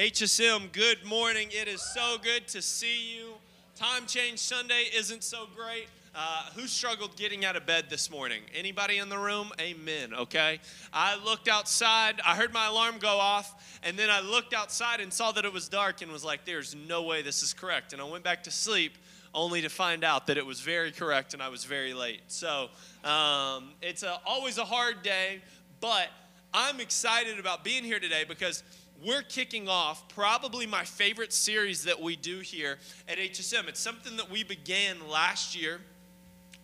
HSM, good morning. It is so good to see you. Time change Sunday isn't so great. Uh, who struggled getting out of bed this morning? Anybody in the room? Amen. Okay. I looked outside. I heard my alarm go off, and then I looked outside and saw that it was dark, and was like, "There's no way this is correct." And I went back to sleep, only to find out that it was very correct, and I was very late. So um, it's a, always a hard day, but I'm excited about being here today because we're kicking off probably my favorite series that we do here at HSM. It's something that we began last year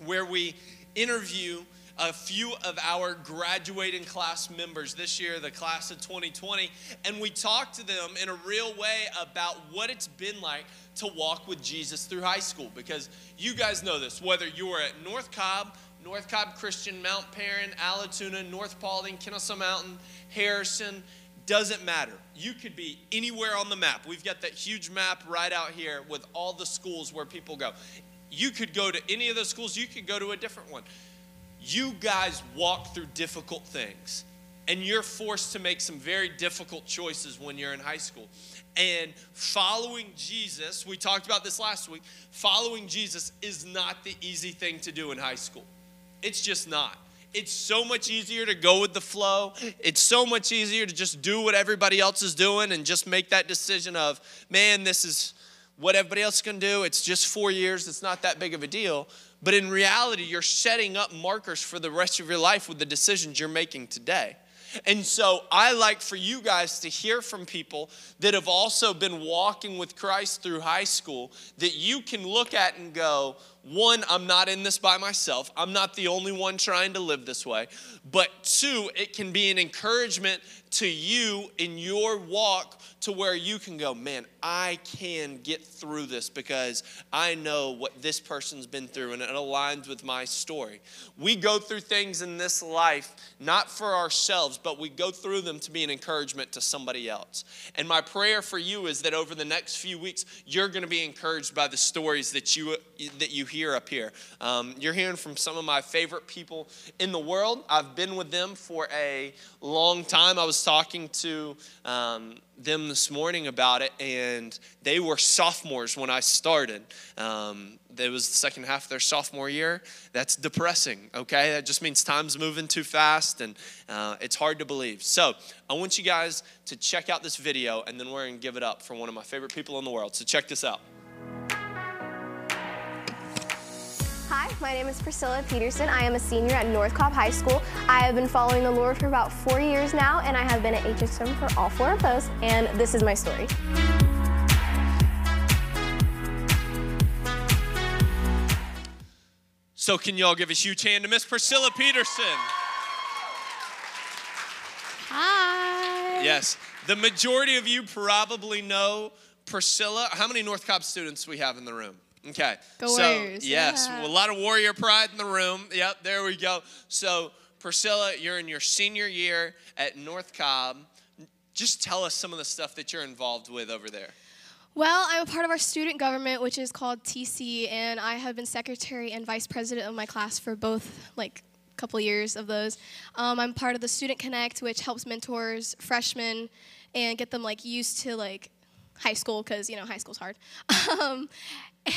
where we interview a few of our graduating class members this year, the class of 2020, and we talk to them in a real way about what it's been like to walk with Jesus through high school. Because you guys know this, whether you are at North Cobb, North Cobb Christian, Mount Paran, Allatoona, North Paulding, Kennesaw Mountain, Harrison, doesn't matter. You could be anywhere on the map. We've got that huge map right out here with all the schools where people go. You could go to any of those schools, you could go to a different one. You guys walk through difficult things, and you're forced to make some very difficult choices when you're in high school. And following Jesus, we talked about this last week, following Jesus is not the easy thing to do in high school. It's just not. It's so much easier to go with the flow. It's so much easier to just do what everybody else is doing and just make that decision of, man, this is what everybody else can do. It's just four years, it's not that big of a deal. But in reality, you're setting up markers for the rest of your life with the decisions you're making today. And so I like for you guys to hear from people that have also been walking with Christ through high school that you can look at and go, one, I'm not in this by myself. I'm not the only one trying to live this way. But two, it can be an encouragement to you in your walk to where you can go, man, I can get through this because I know what this person's been through and it aligns with my story. We go through things in this life not for ourselves, but we go through them to be an encouragement to somebody else. And my prayer for you is that over the next few weeks, you're going to be encouraged by the stories that you that you hear up here. Um, you're hearing from some of my favorite people in the world. I've been with them for a long time. I was talking to um, them this morning about it, and they were sophomores when I started. Um, it was the second half of their sophomore year. That's depressing, okay? That just means time's moving too fast and uh, it's hard to believe. So, I want you guys to check out this video and then we're gonna give it up for one of my favorite people in the world. So, check this out. Hi, my name is Priscilla Peterson. I am a senior at North Cobb High School. I have been following the Lord for about four years now, and I have been at HSM for all four of those, and this is my story. So, can y'all give a huge hand to Miss Priscilla Peterson? Hi. Yes, the majority of you probably know Priscilla. How many North Cobb students we have in the room? Okay. Go so, Warriors, Yes, yeah. a lot of warrior pride in the room. Yep, there we go. So, Priscilla, you're in your senior year at North Cobb. Just tell us some of the stuff that you're involved with over there. Well, I'm a part of our student government, which is called TC, and I have been secretary and vice president of my class for both, like, a couple years of those. Um, I'm part of the Student Connect, which helps mentors freshmen and get them like used to like high school because you know high school's hard. um,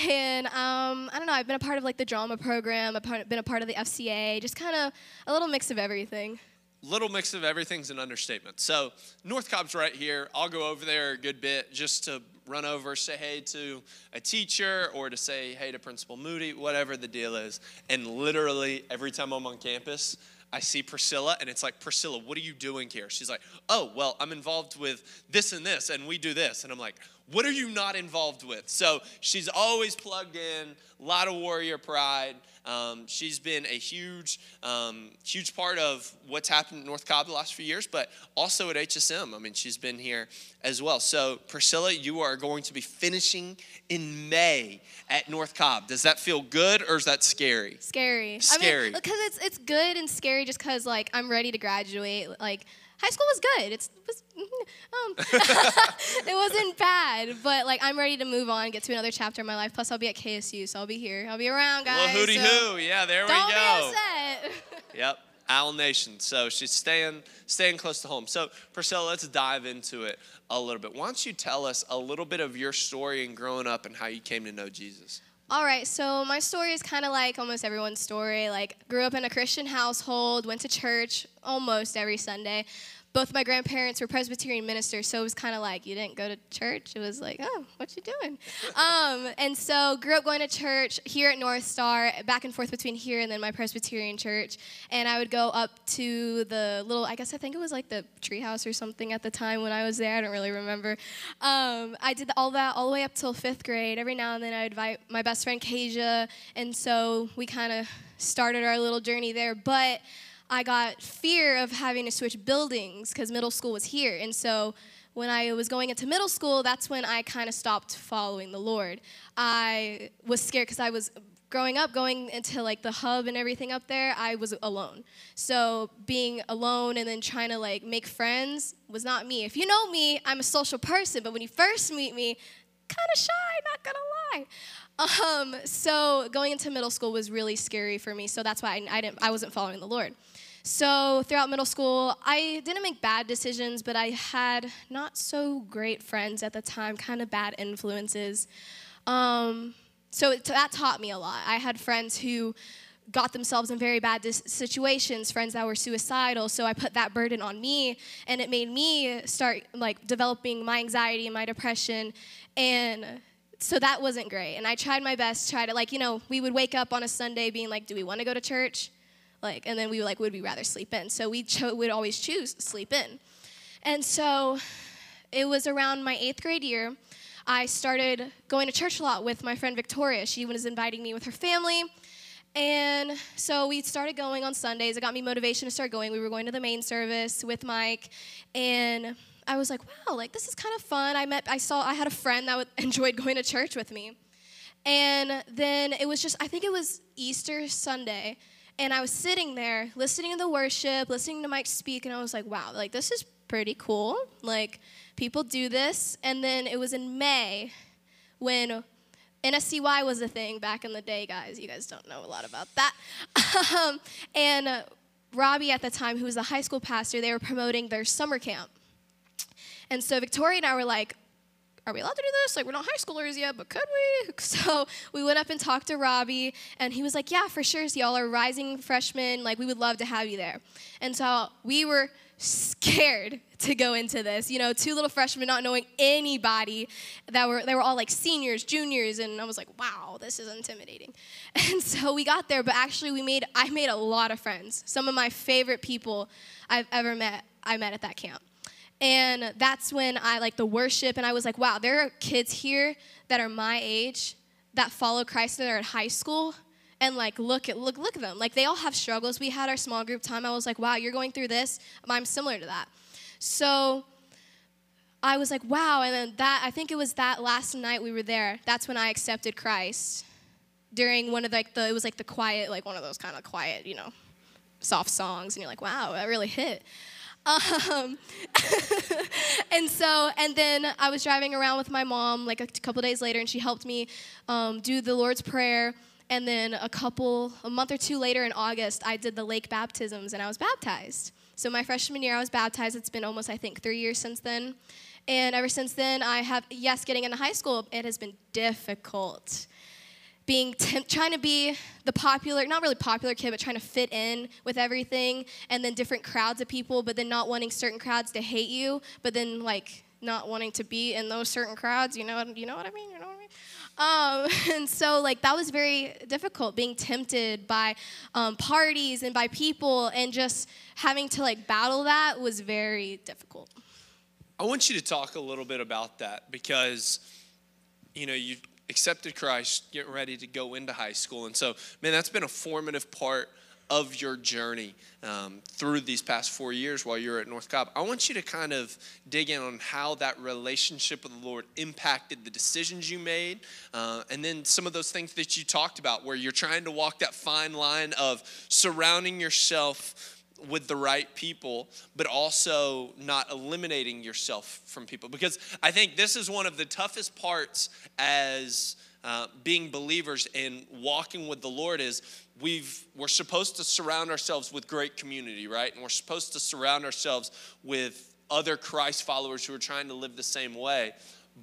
and um, I don't know. I've been a part of like the drama program. I've been a part of the FCA. Just kind of a little mix of everything. little mix of everything's an understatement. So North Cobb's right here. I'll go over there a good bit just to run over, say hey to a teacher or to say hey to Principal Moody, whatever the deal is. And literally every time I'm on campus, I see Priscilla and it's like, Priscilla, what are you doing here? She's like, oh, well, I'm involved with this and this and we do this. And I'm like, what are you not involved with? So she's always plugged in, a lot of warrior pride. Um, she's been a huge, um, huge part of what's happened at North Cobb the last few years, but also at HSM. I mean, she's been here as well. So, Priscilla, you are going to be finishing in May at North Cobb. Does that feel good or is that scary? Scary. Scary. I mean, because it's it's good and scary just because like I'm ready to graduate. Like high school was good. It's it was um, it wasn't bad, but like I'm ready to move on, get to another chapter in my life. Plus, I'll be at KSU, so I'll be here. I'll be around, guys. Little hooty so hoo. Yeah, there we Don't go. be upset. Yep. Owl Nation. So she's staying staying close to home. So Priscilla, let's dive into it a little bit. Why don't you tell us a little bit of your story and growing up and how you came to know Jesus? All right, so my story is kind of like almost everyone's story. Like, grew up in a Christian household, went to church almost every Sunday, both my grandparents were Presbyterian ministers, so it was kind of like you didn't go to church. It was like, oh, what you doing? um, and so grew up going to church here at North Star, back and forth between here and then my Presbyterian church. And I would go up to the little, I guess I think it was like the treehouse or something at the time when I was there. I don't really remember. Um, I did all that all the way up till fifth grade. Every now and then I would invite my best friend Kasia, and so we kind of started our little journey there. But I got fear of having to switch buildings because middle school was here. And so when I was going into middle school, that's when I kind of stopped following the Lord. I was scared because I was growing up, going into like the hub and everything up there, I was alone. So being alone and then trying to like make friends was not me. If you know me, I'm a social person, but when you first meet me, kind of shy, not gonna lie. Um, so going into middle school was really scary for me. So that's why I, I, didn't, I wasn't following the Lord. So throughout middle school, I didn't make bad decisions, but I had not so great friends at the time, kind of bad influences. Um, so it, that taught me a lot. I had friends who got themselves in very bad situations, friends that were suicidal. So I put that burden on me, and it made me start like developing my anxiety and my depression, and so that wasn't great. And I tried my best, try to like you know we would wake up on a Sunday being like, do we want to go to church? Like, and then we were like, would we rather sleep in? So we cho- would always choose sleep in. And so it was around my eighth grade year. I started going to church a lot with my friend Victoria. She was inviting me with her family. And so we started going on Sundays. It got me motivation to start going. We were going to the main service with Mike. And I was like, wow, like this is kind of fun. I met, I saw, I had a friend that would, enjoyed going to church with me. And then it was just, I think it was Easter Sunday. And I was sitting there listening to the worship, listening to Mike speak, and I was like, wow, like this is pretty cool. Like people do this. And then it was in May when NSCY was a thing back in the day, guys. You guys don't know a lot about that. um, and uh, Robbie at the time, who was the high school pastor, they were promoting their summer camp. And so Victoria and I were like, are we allowed to do this? Like, we're not high schoolers yet, but could we? So we went up and talked to Robbie, and he was like, yeah, for sure. So y'all are rising freshmen. Like, we would love to have you there. And so we were scared to go into this. You know, two little freshmen not knowing anybody that were they were all like seniors, juniors, and I was like, wow, this is intimidating. And so we got there, but actually we made I made a lot of friends. Some of my favorite people I've ever met I met at that camp. And that's when I like the worship, and I was like, wow, there are kids here that are my age that follow Christ that are at high school. And like, look at look look at them. Like they all have struggles. We had our small group time. I was like, wow, you're going through this. I'm similar to that. So I was like, wow. And then that I think it was that last night we were there. That's when I accepted Christ during one of like the it was like the quiet like one of those kind of quiet you know soft songs and you're like wow that really hit um, and so, and then I was driving around with my mom like a couple days later, and she helped me um, do the Lord's Prayer. And then a couple, a month or two later in August, I did the lake baptisms and I was baptized. So my freshman year, I was baptized. It's been almost, I think, three years since then. And ever since then, I have, yes, getting into high school, it has been difficult being trying to be the popular not really popular kid but trying to fit in with everything and then different crowds of people but then not wanting certain crowds to hate you but then like not wanting to be in those certain crowds you know you know what i mean? You know what i mean? Um, and so like that was very difficult being tempted by um, parties and by people and just having to like battle that was very difficult. I want you to talk a little bit about that because you know you accepted Christ, getting ready to go into high school. And so, man, that's been a formative part of your journey um, through these past four years while you're at North Cobb. I want you to kind of dig in on how that relationship with the Lord impacted the decisions you made, uh, and then some of those things that you talked about where you're trying to walk that fine line of surrounding yourself with the right people, but also not eliminating yourself from people. Because I think this is one of the toughest parts as uh, being believers and walking with the Lord is we've we're supposed to surround ourselves with great community, right? And we're supposed to surround ourselves with other Christ followers who are trying to live the same way.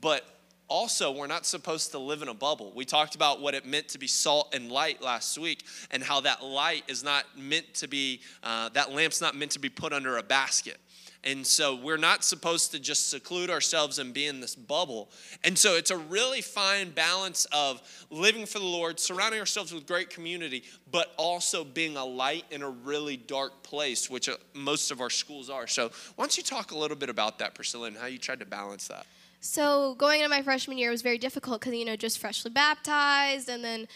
But also, we're not supposed to live in a bubble. We talked about what it meant to be salt and light last week, and how that light is not meant to be, uh, that lamp's not meant to be put under a basket. And so we're not supposed to just seclude ourselves and be in this bubble. And so it's a really fine balance of living for the Lord, surrounding ourselves with great community, but also being a light in a really dark place, which uh, most of our schools are. So why don't you talk a little bit about that, Priscilla, and how you tried to balance that? So going into my freshman year was very difficult because you know just freshly baptized and then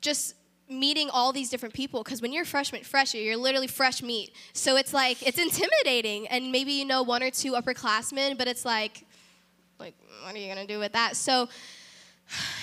just meeting all these different people because when you're freshman fresh you're literally fresh meat. So it's like it's intimidating. And maybe you know one or two upperclassmen but it's like like what are you gonna do with that? So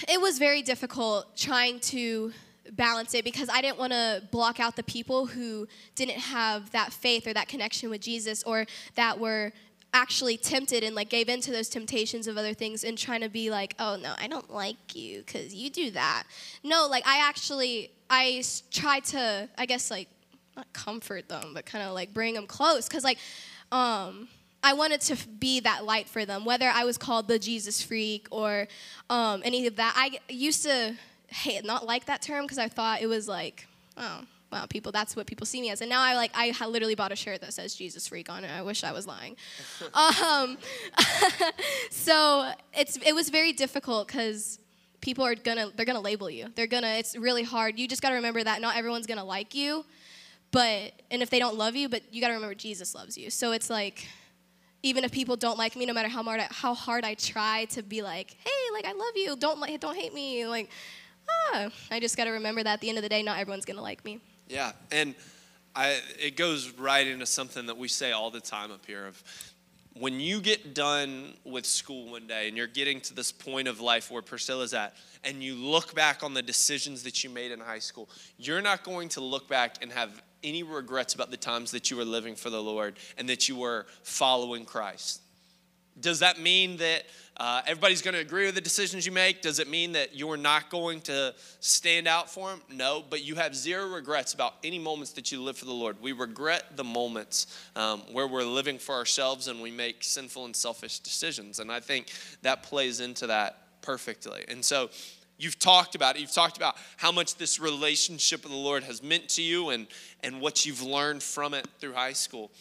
it was very difficult trying to balance it because I didn't want to block out the people who didn't have that faith or that connection with Jesus or that were actually tempted and like gave into those temptations of other things and trying to be like oh no i don't like you because you do that. No like i actually i tried to i guess like not comfort them but kind of like bring them close because like um i wanted to be that light for them whether i was called the jesus freak or um, any of that. I used to hate not like that term because i thought it was like oh wow, people, that's what people see me as. And now I like, I literally bought a shirt that says Jesus freak on it. I wish I was lying. um, so it's, it was very difficult because people are gonna, they're gonna label you. They're gonna, it's really hard. You just gotta remember that not everyone's gonna like you, but, and if they don't love you, but you gotta remember Jesus loves you. So it's like, even if people don't like me, no matter how hard I, how hard I try to be like, hey, like I love you, don't like, don't hate me, like, ah, I just got to remember that at the end of the day, not everyone's gonna like me. Yeah, and I, it goes right into something that we say all the time up here of when you get done with school one day and you're getting to this point of life where Priscilla's at, and you look back on the decisions that you made in high school, you're not going to look back and have any regrets about the times that you were living for the Lord and that you were following Christ. Does that mean that uh, everybody's going to agree with the decisions you make? Does it mean that you're not going to stand out for them? No, but you have zero regrets about any moments that you live for the Lord. We regret the moments um, where we're living for ourselves and we make sinful and selfish decisions. And I think that plays into that perfectly. And so, You've talked about it. You've talked about how much this relationship with the Lord has meant to you and, and what you've learned from it through high school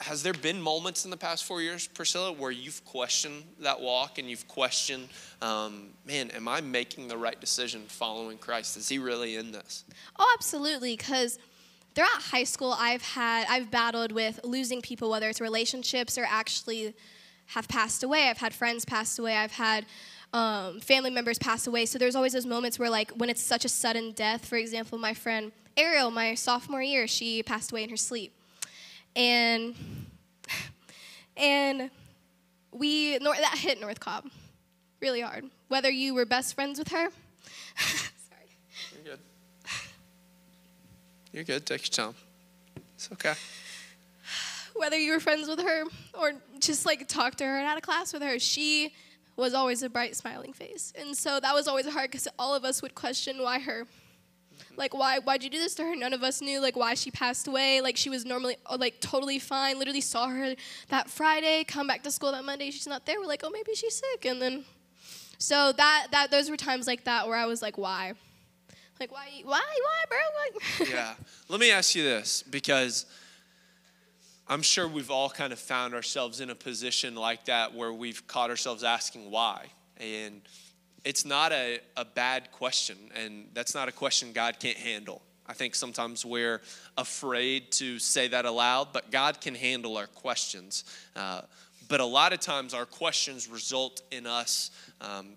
has there been moments in the past four years, Priscilla, where you've questioned that walk and you've questioned, um, man, am I making the right decision following Christ? Is He really in this? Oh, absolutely. Because throughout high school, I've had I've battled with losing people, whether it's relationships or actually have passed away. I've had friends pass away. I've had um, family members pass away. So there's always those moments where, like, when it's such a sudden death. For example, my friend Ariel, my sophomore year, she passed away in her sleep and and we that hit North Cobb really hard. Whether you were best friends with her, sorry. You're good. You're good. Take your time. It's okay. Whether you were friends with her or just like talked to her and had a class with her, she was always a bright, smiling face. And so that was always hard because all of us would question why her like why why'd you do this to her? None of us knew like why she passed away. Like she was normally uh, like totally fine. Literally saw her that friday come back to school that monday. She's not there. We're like oh maybe she's sick. And then so that that those were times like that where i was like why? Like why why why bro? Yeah. Let me ask you this because i'm sure we've all kind of found ourselves in a position like that where we've caught ourselves asking why. And it's not a, a bad question, and that's not a question God can't handle. I think sometimes we're afraid to say that aloud, but God can handle our questions. Uh, but a lot of times our questions result in us, um,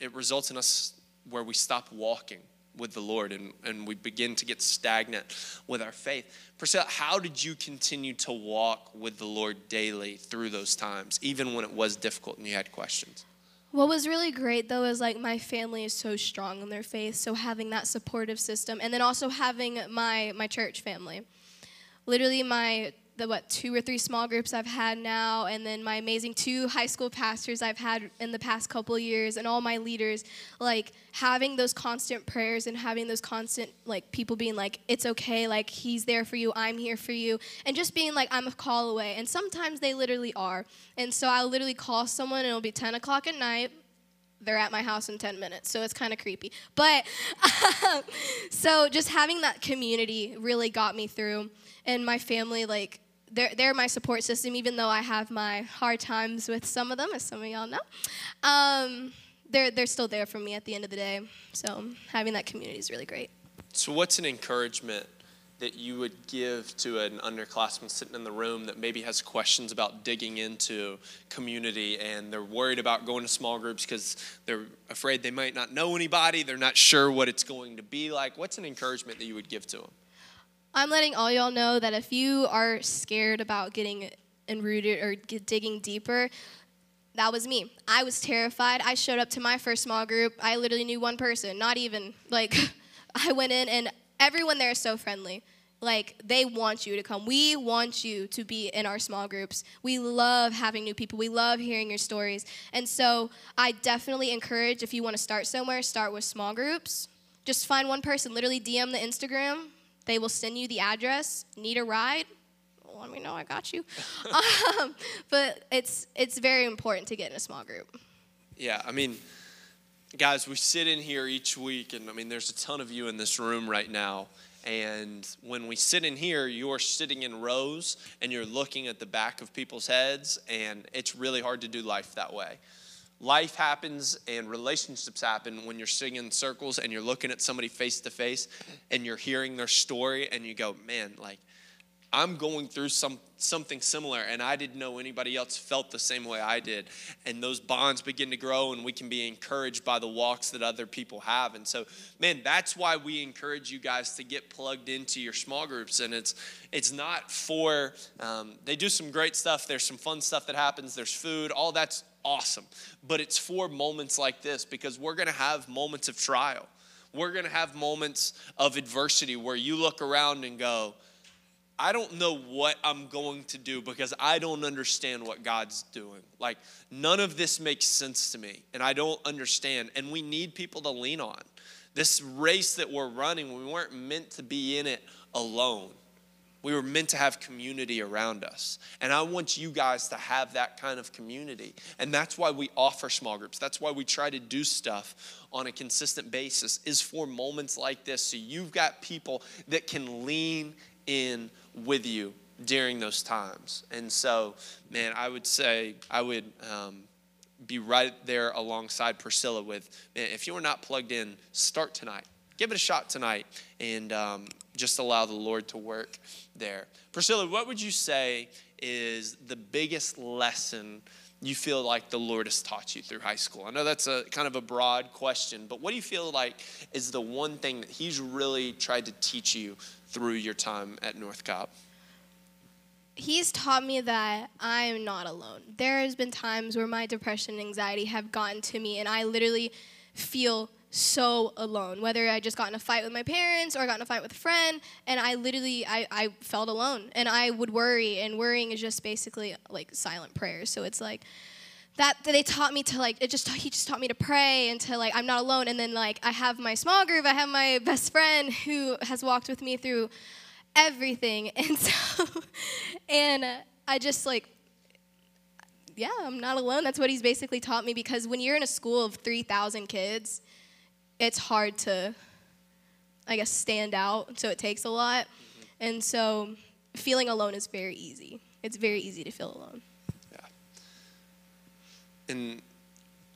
it results in us where we stop walking with the Lord and, and we begin to get stagnant with our faith. Priscilla, how did you continue to walk with the Lord daily through those times, even when it was difficult and you had questions? What was really great though is like my family is so strong in their faith, so having that supportive system, and then also having my my church family. Literally, my the what two or three small groups I've had now, and then my amazing two high school pastors I've had in the past couple years, and all my leaders, like having those constant prayers and having those constant like people being like, it's okay, like he's there for you, I'm here for you, and just being like, I'm a call away. And sometimes they literally are. And so I'll literally call someone, and it'll be 10 o'clock at night they're at my house in 10 minutes so it's kind of creepy but so just having that community really got me through and my family like they're, they're my support system even though i have my hard times with some of them as some of y'all know um, they're, they're still there for me at the end of the day so having that community is really great So, what's an encouragement that you would give to an underclassman sitting in the room that maybe has questions about digging into community and they're worried about going to small groups because they're afraid they might not know anybody, they're not sure what it's going to be like? What's an encouragement that you would give to them? I'm letting all y'all know that if you are scared about getting enrooted or digging deeper, that was me. I was terrified. I showed up to my first small group. I literally knew one person, not even. Like, I went in and everyone there is so friendly. Like, they want you to come. We want you to be in our small groups. We love having new people. We love hearing your stories. And so, I definitely encourage if you want to start somewhere, start with small groups. Just find one person, literally DM the Instagram. They will send you the address. Need a ride? Let me know. I got you. um, but it's it's very important to get in a small group. Yeah, I mean, guys, we sit in here each week, and I mean, there's a ton of you in this room right now. And when we sit in here, you're sitting in rows and you're looking at the back of people's heads, and it's really hard to do life that way. Life happens and relationships happen when you're sitting in circles and you're looking at somebody face to face and you're hearing their story, and you go, man, like, I'm going through some something similar and I didn't know anybody else felt the same way I did. And those bonds begin to grow and we can be encouraged by the walks that other people have. And so, man, that's why we encourage you guys to get plugged into your small groups. And it's it's not for um, they do some great stuff. There's some fun stuff that happens. There's food. All that's awesome. But it's for moments like this because we're going to have moments of trial. We're going to have moments of adversity where you look around and go, I don't know what I'm going to do because I don't understand what God's doing. Like, none of this makes sense to me, and I don't understand. And we need people to lean on. This race that we're running, we weren't meant to be in it alone. We were meant to have community around us. And I want you guys to have that kind of community. And that's why we offer small groups. That's why we try to do stuff on a consistent basis is for moments like this so you've got people that can lean in with you during those times. And so, man, I would say I would um, be right there alongside Priscilla with, man, if you are not plugged in, start tonight. Give it a shot tonight and um, just allow the Lord to work there. Priscilla, what would you say is the biggest lesson you feel like the Lord has taught you through high school? I know that's a kind of a broad question, but what do you feel like is the one thing that He's really tried to teach you through your time at North Cobb? He's taught me that I'm not alone. There has been times where my depression and anxiety have gotten to me and I literally feel so alone. Whether I just got in a fight with my parents or I got in a fight with a friend and I literally I, I felt alone and I would worry and worrying is just basically like silent prayers. So it's like that they taught me to like it just he just taught me to pray and to like I'm not alone and then like I have my small group I have my best friend who has walked with me through everything and so and I just like yeah I'm not alone that's what he's basically taught me because when you're in a school of 3000 kids it's hard to I guess stand out so it takes a lot and so feeling alone is very easy it's very easy to feel alone Yeah. and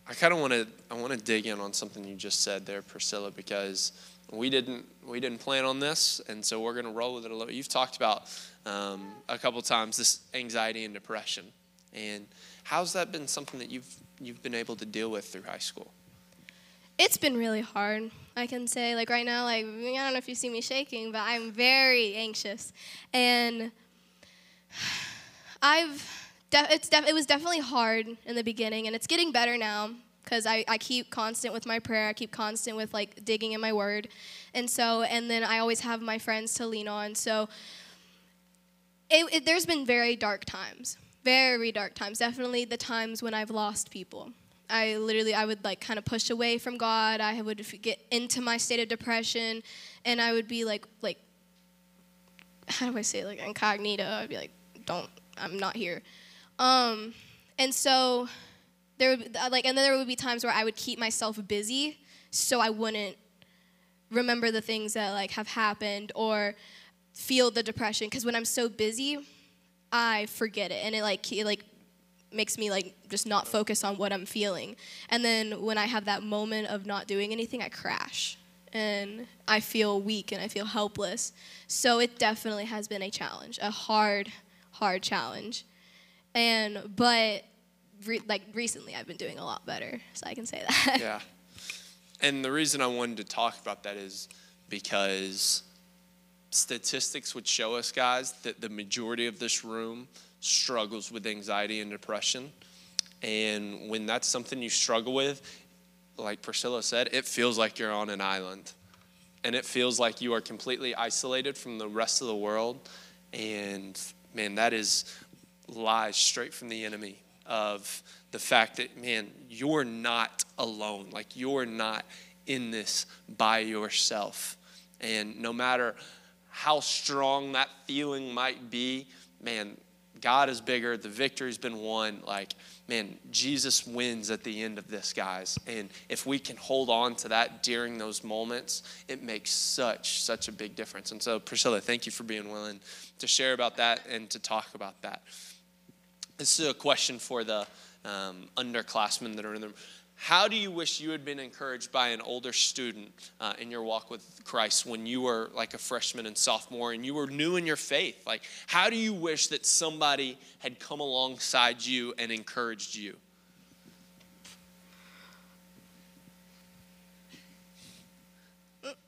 I kind of want to I want to dig in on something you just said there, Priscilla, because we didn't we didn't plan on this, and so we're going to roll with it a little. You've talked about um, a couple times this anxiety and depression, and how's that been something that you've you've been able to deal with through high school? It's been really hard. I can say like right now, like I don't know if you see me shaking, but I'm very anxious, and I've de- it's def- it was definitely hard in the beginning, and it's getting better now because I, I keep constant with my prayer. I keep constant with like digging in my word. And so, and then I always have my friends to lean on. So it, it, there's been very dark times, very dark times. Definitely the times when I've lost people. I literally, I would like kind of push away from God. I would get into my state of depression, and I would be like, like, how do I say it? like incognito? I'd be like, don't, I'm not here. Um, and so there would like, and then there would be times where I would keep myself busy so I wouldn't remember the things that like have happened or feel the depression because when I'm so busy, I forget it and it like it like makes me like just not focus on what I'm feeling. And then when I have that moment of not doing anything, I crash and I feel weak and I feel helpless. So it definitely has been a challenge, a hard, hard challenge. And but re- like recently, I've been doing a lot better, so I can say that. Yeah. And the reason I wanted to talk about that is because statistics would show us, guys, that the majority of this room struggles with anxiety and depression. And when that's something you struggle with, like Priscilla said, it feels like you're on an island. And it feels like you are completely isolated from the rest of the world. And man, that is lies straight from the enemy of the fact that, man, you're not alone. Like, you're not in this by yourself. And no matter how strong that feeling might be, man, God is bigger. The victory's been won. Like, man, Jesus wins at the end of this, guys. And if we can hold on to that during those moments, it makes such, such a big difference. And so, Priscilla, thank you for being willing to share about that and to talk about that. This is a question for the um, underclassmen that are in the room. How do you wish you had been encouraged by an older student uh, in your walk with Christ when you were like a freshman and sophomore and you were new in your faith? Like, how do you wish that somebody had come alongside you and encouraged you?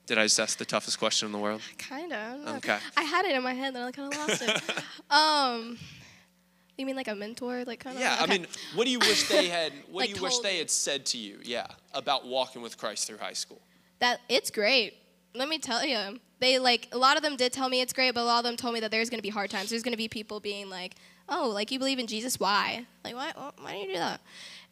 Did I just ask the toughest question in the world? Kind of. Okay. I had it in my head, then I kind of lost it. um, you mean like a mentor, like kind of? Yeah, okay. I mean, what do you wish they had? What Like do you wish they had said to you? Yeah, about walking with Christ through high school. that it's great. Let me tell you, they like a lot of them did tell me it's great, but a lot of them told me that there's going to be hard times. There's going to be people being like, "Oh, like you believe in Jesus? Why? Like why? Why do you do that?"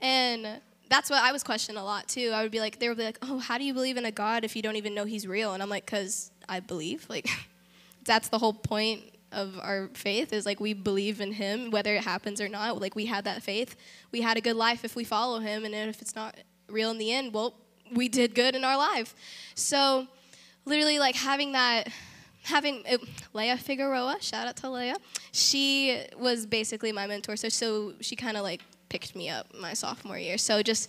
And that's what I was questioning a lot too. I would be like, they would be like, "Oh, how do you believe in a God if you don't even know He's real?" And I'm like, "Cause I believe." Like, that's the whole point of our faith is like we believe in Him, whether it happens or not. Like we had that faith. We had a good life if we follow Him, and if it's not real in the end, well, we did good in our life. So, literally, like having that. Having uh, Leah Figueroa, shout out to Leah. She was basically my mentor. So, so she kind of like picked me up my sophomore year. So just,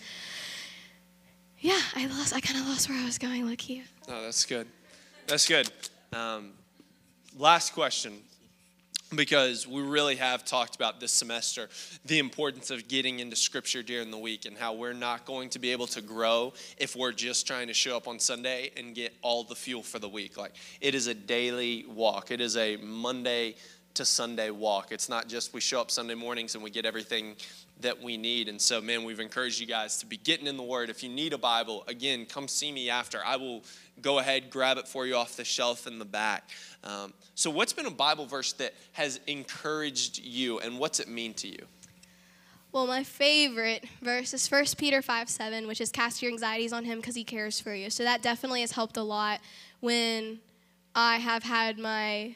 yeah, I lost. I kind of lost where I was going. Look here. Oh, that's good. That's good. Um, last question, because we really have talked about this semester the importance of getting into Scripture during the week and how we're not going to be able to grow if we're just trying to show up on Sunday and get all the fuel for the week. Like, it is a daily walk, it is a Monday to Sunday walk. It's not just we show up Sunday mornings and we get everything that we need. And so, man, we've encouraged you guys to be getting in the Word. If you need a Bible, again, come see me after. I will go ahead, grab it for you off the shelf in the back. Um, so, what's been a Bible verse that has encouraged you, and what's it mean to you? Well, my favorite verse is 1 Peter 5 7, which is cast your anxieties on him because he cares for you. So that definitely has helped a lot when I have had my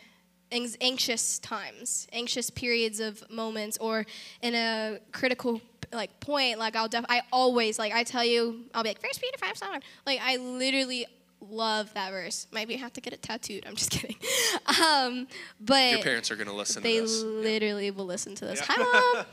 anxious times, anxious periods of moments, or in a critical like point. Like I'll def- I always like I tell you I'll be like 1 Peter 5 7. Like I literally love that verse. Maybe I have to get it tattooed. I'm just kidding. Um, but Your parents are going to listen they to this. literally will listen to this. Yeah. Hi,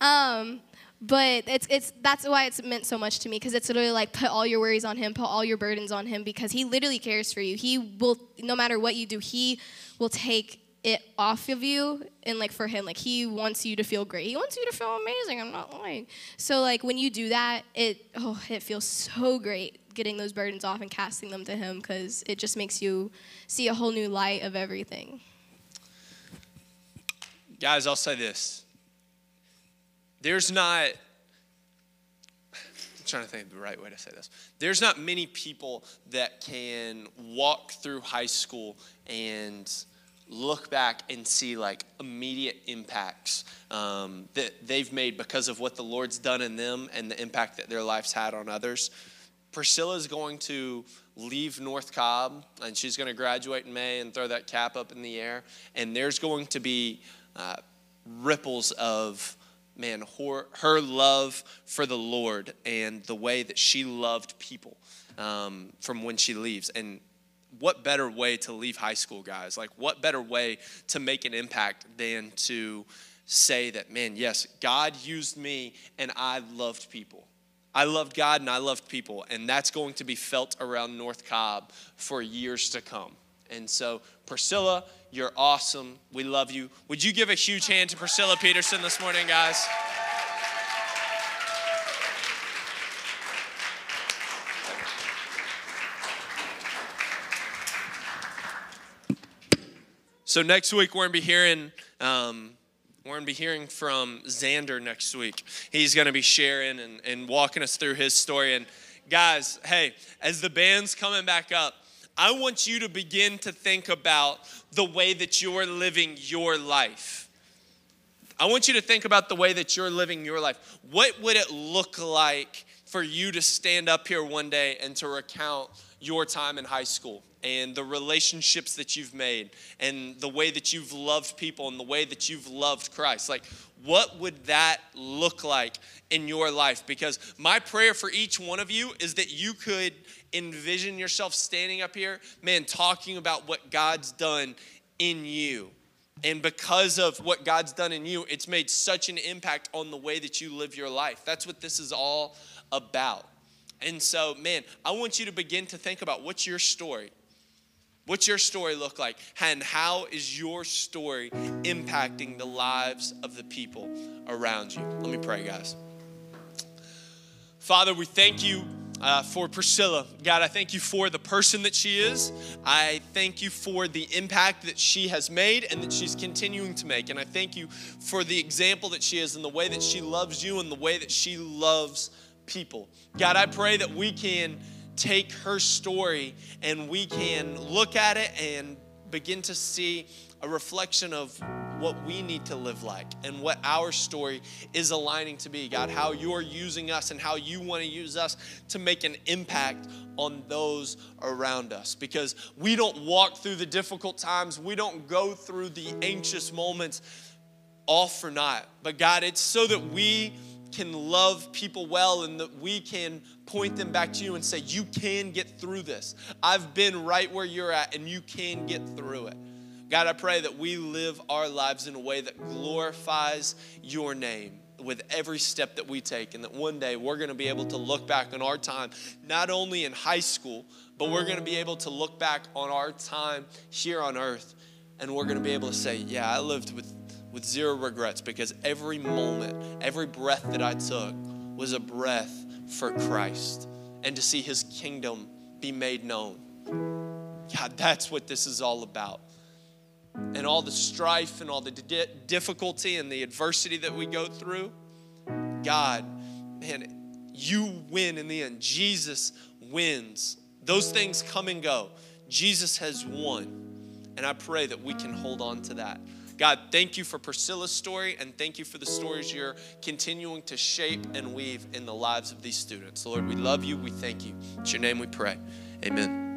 mom. um, but it's it's that's why it's meant so much to me because it's literally like put all your worries on him, put all your burdens on him because he literally cares for you. He will, no matter what you do, he will take it off of you and like for him like he wants you to feel great he wants you to feel amazing i'm not lying so like when you do that it oh it feels so great getting those burdens off and casting them to him because it just makes you see a whole new light of everything Guys, I'll say this. There's not, I'm trying to think of the right way to say this. There's not many people that can walk through high school and look back and see like immediate impacts um, that they've made because of what the Lord's done in them and the impact that their life's had on others. Priscilla is going to leave North Cobb and she's going to graduate in May and throw that cap up in the air. And there's going to be uh, ripples of, man, her, her, love for the Lord and the way that she loved people um, from when she leaves. And what better way to leave high school, guys? Like, what better way to make an impact than to say that, man, yes, God used me and I loved people. I loved God and I loved people, and that's going to be felt around North Cobb for years to come. And so, Priscilla, you're awesome. We love you. Would you give a huge hand to Priscilla Peterson this morning, guys? So next week we're gonna be hearing um, we're gonna be hearing from Xander next week. He's gonna be sharing and, and walking us through his story. And guys, hey, as the band's coming back up, I want you to begin to think about the way that you're living your life. I want you to think about the way that you're living your life. What would it look like for you to stand up here one day and to recount your time in high school? and the relationships that you've made and the way that you've loved people and the way that you've loved Christ. Like, what would that look like in your life? Because my prayer for each one of you is that you could envision yourself standing up here, man, talking about what God's done in you. And because of what God's done in you, it's made such an impact on the way that you live your life. That's what this is all about. And so, man, I want you to begin to think about what's your story? What's your story look like? And how is your story impacting the lives of the people around you? Let me pray, guys. Father, we thank you uh, for Priscilla. God, I thank you for the person that she is. I thank you for the impact that she has made and that she's continuing to make. And I thank you for the example that she is and the way that she loves you and the way that she loves people. God, I pray that we can take her story and we can look at it and begin to see a reflection of what we need to live like and what our story is aligning to be. God, how you're using us and how you want to use us to make an impact on those around us. Because we don't walk through the difficult times, we don't go through the anxious moments all for naught. But God, it's so that we can love people well and that we can point them back to you and say, You can get through this. I've been right where you're at and you can get through it. God, I pray that we live our lives in a way that glorifies your name with every step that we take, and that one day we're going to be able to look back on our time, not only in high school, but we're going to be able to look back on our time here on earth, and we're going to be able to say, Yeah, I lived with with zero regrets because every moment, every breath that I took was a breath for Christ and to see his kingdom be made known. God, that's what this is all about. And all the strife and all the di- difficulty and the adversity that we go through, God, man, you win in the end. Jesus wins. Those things come and go. Jesus has won. And I pray that we can hold on to that. God, thank you for Priscilla's story and thank you for the stories you're continuing to shape and weave in the lives of these students. Lord, we love you. We thank you. It's your name we pray. Amen.